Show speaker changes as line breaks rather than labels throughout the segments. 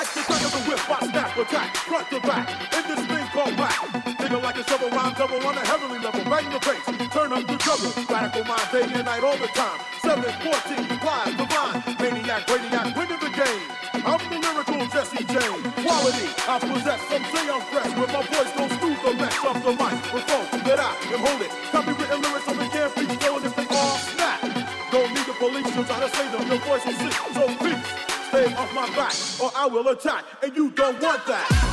Like the crack of the whip, I snap, attack, front to back. In this thing called rap. Nigga like a shovel rhyme double on a heavenly level. Bang the face, turn up the trouble. Radical mind day and night all the time. 7, 14, fly, divine. Maniac, radiac, winning the game. I'm the lyrical Jesse James. Quality, I possess. Some say I'm fresh. With my voice goes through the mess of the microphone. That I can hold it. Copywritten lyrics on the can't be stolen if they all snap. Don't need the police to try to save them. Your voice will sit. So my back or I will attack. And you don't want that.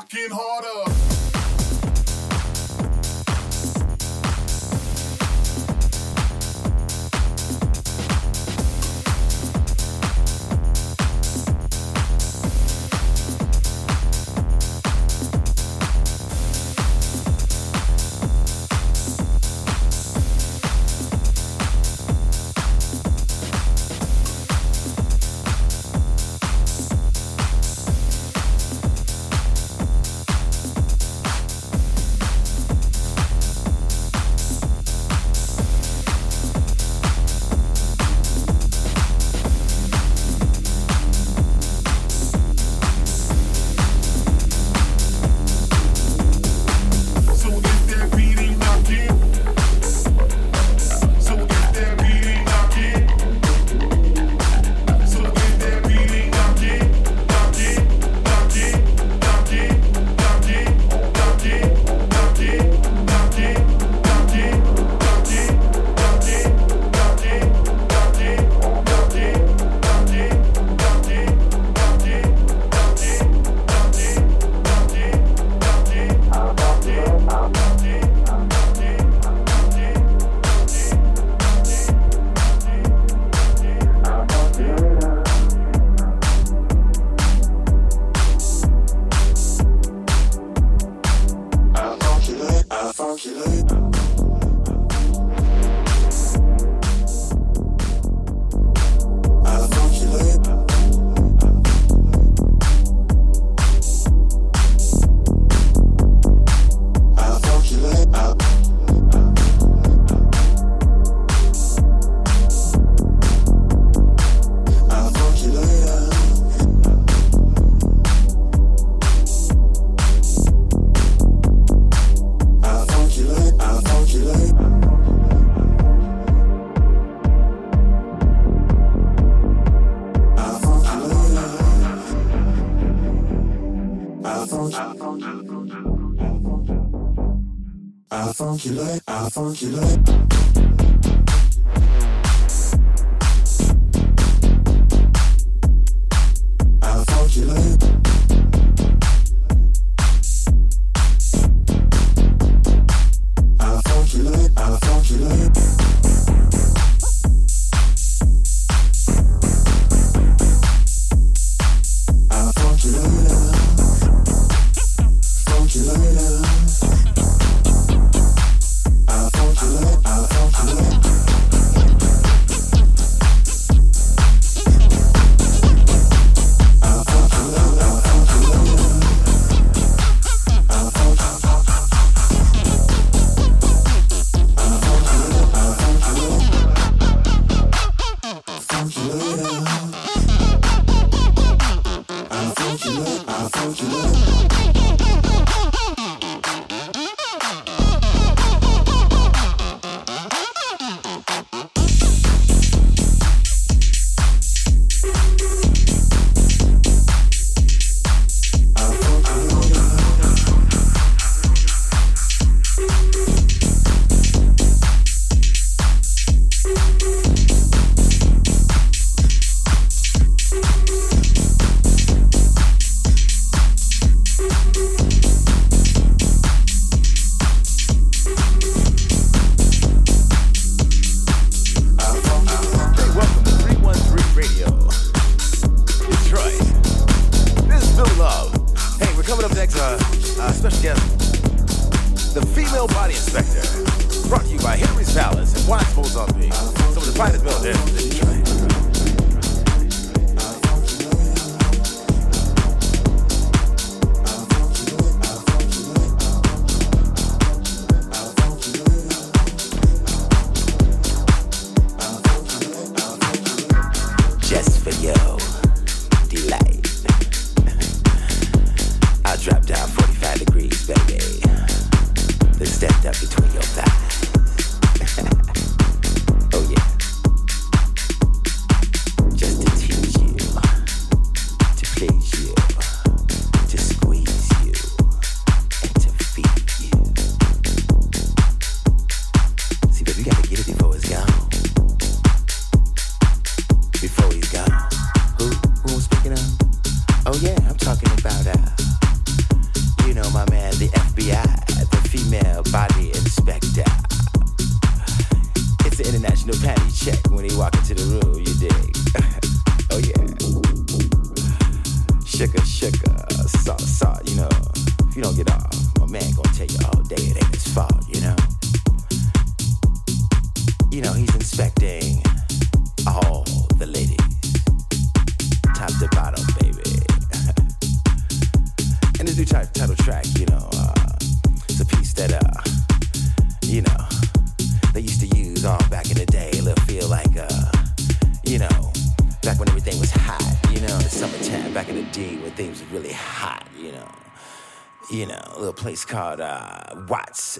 I dropped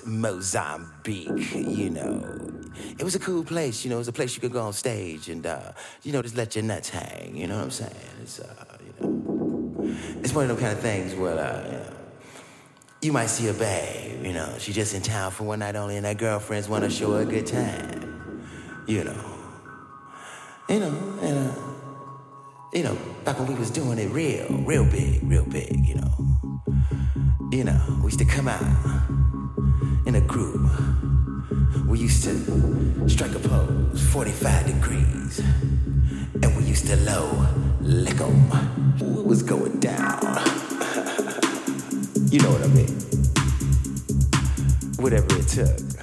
Mozambique, you know. It was a cool place, you know, it was a place you could go on stage and, uh, you know, just let your nuts hang, you know what I'm saying? It's, uh, you know, it's one of those kind of things where, uh, you know, you might see a babe, you know, she's just in town for one night only and her girlfriends want to show her a good time, you know. You know, and, uh, you know, back when we was doing it real, real big, real big, you know. You know, we used to come out in a group. We used to strike a pose, 45 degrees. And we used to low lick 'em. What was going down? you know what I mean? Whatever it took.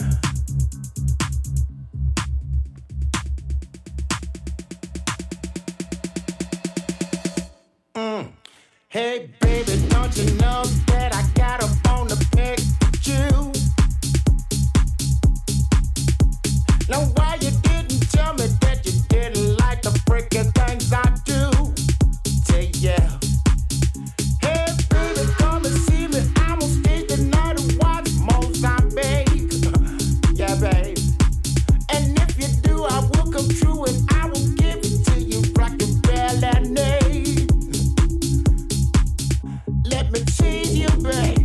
Let me tease you, babe.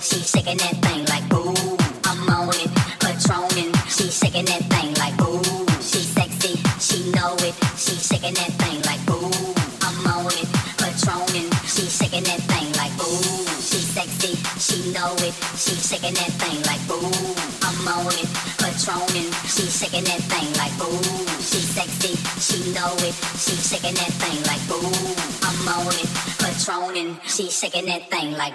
She's shaking that thing like ooh, I'm on it. Patronin, She's shaking that
thing like ooh, she sexy, she know it. She shaking that thing like ooh, I'm on it. Patronin, she shaking that thing like ooh, she sexy, she know it. She shaking that thing like ooh, I'm on it. Patronin, she shaking that thing like ooh, she sexy, she know it. She shaking that thing like ooh, I'm on it. Patronin, she shaking that thing like.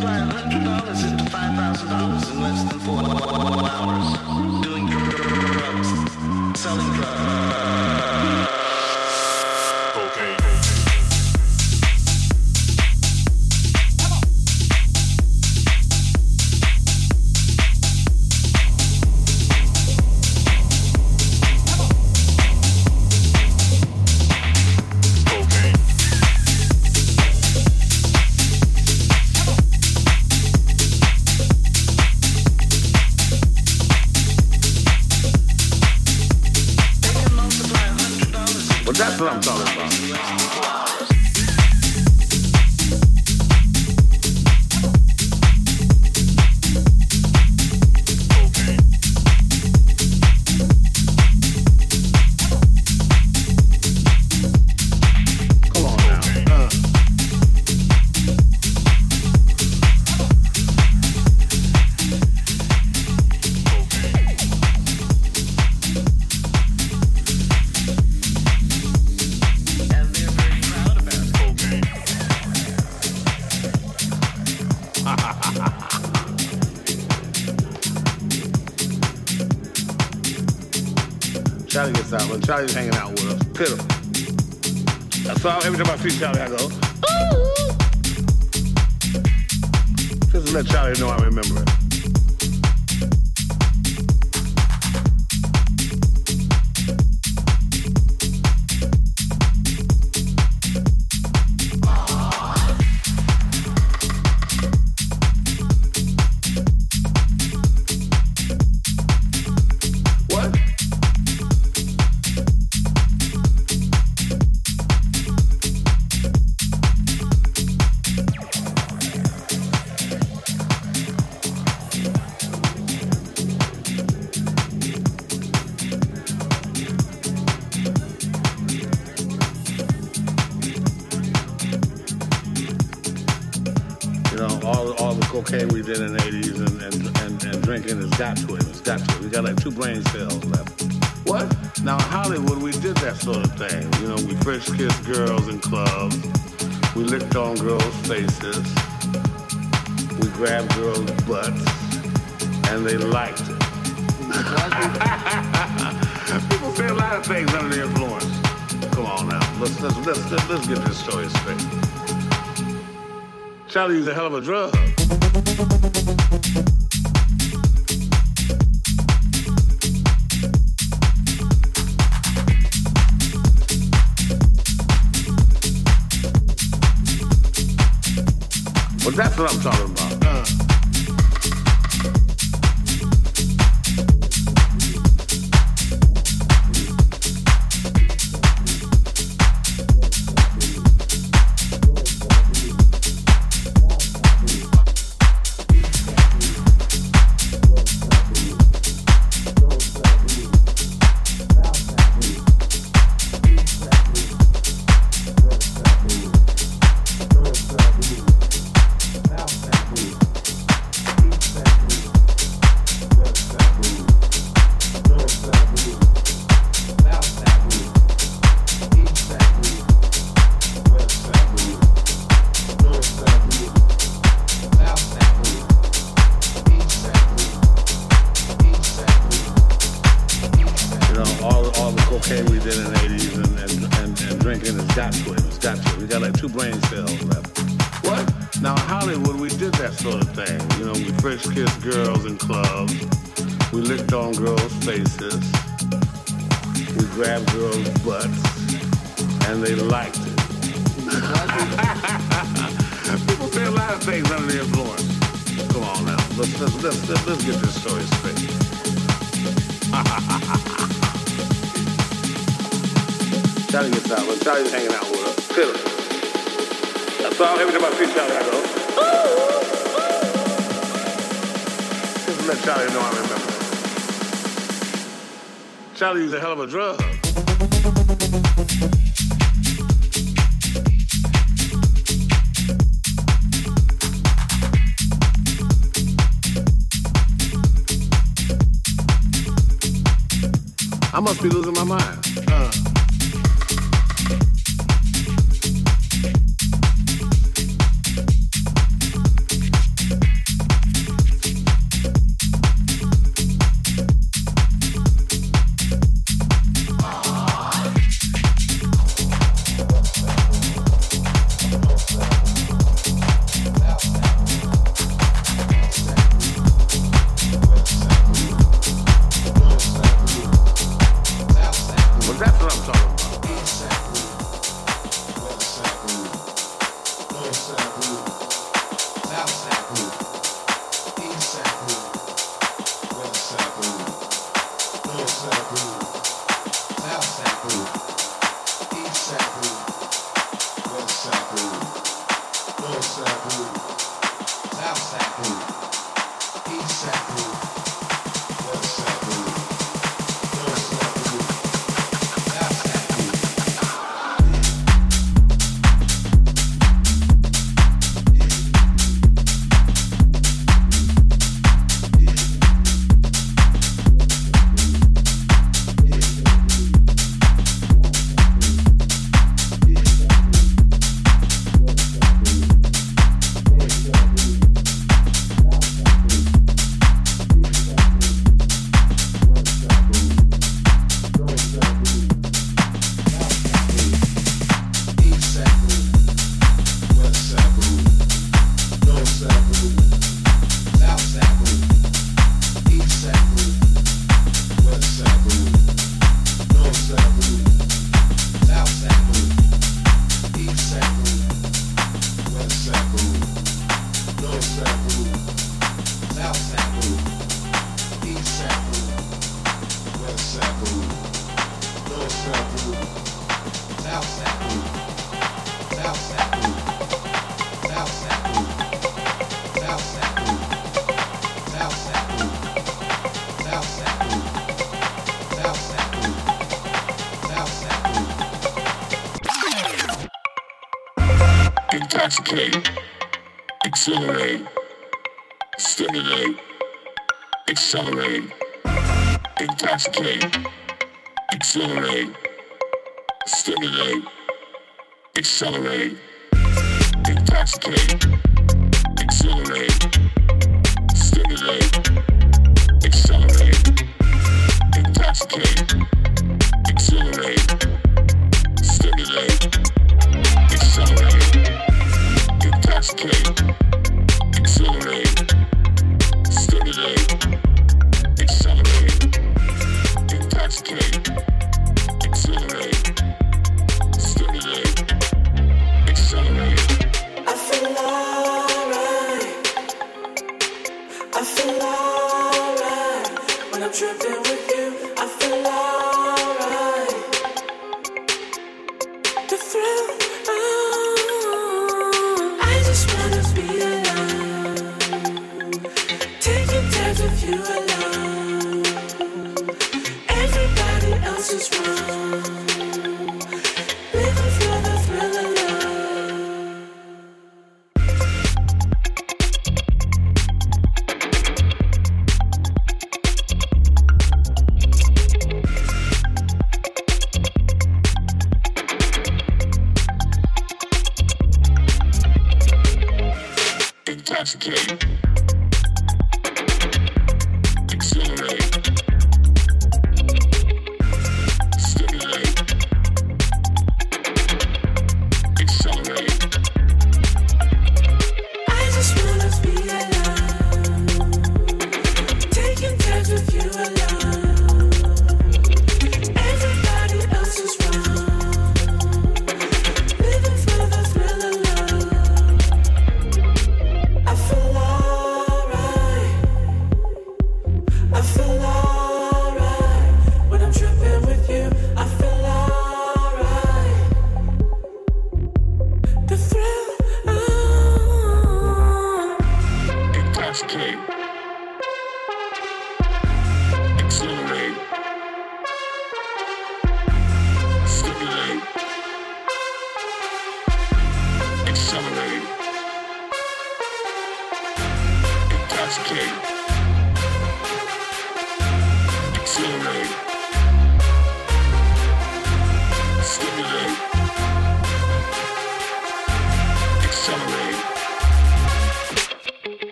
multiply $100 into $5,000 in less than four.
Charlie's hanging out with us. Pitiful. That's all. Every time I see Charlie, I go, ooh. Just to let Charlie know I remember it. Charlie used a hell of a drug. Well, that's what I'm talking about. Still, that's all every time my feet, Charlie, I go, ooh, Just let Charlie know I remember. Charlie used a hell of a drug. I must be losing my mind.
Accelerate, stimulate, accelerate, intoxicate, Accelerate, stimulate, accelerate, intoxicate, Accelerate, stimulate, accelerate, intoxicate, Accelerate, stimulate, accelerate, intoxicate.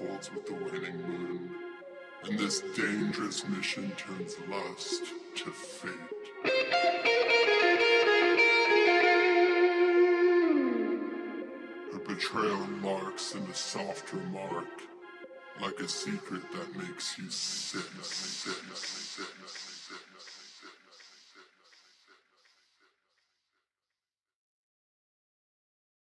Unfolds with the waning moon. And this dangerous mission turns lust to fate. Her betrayal marks in a soft remark, like a secret that makes you sick, sick, sick, sick.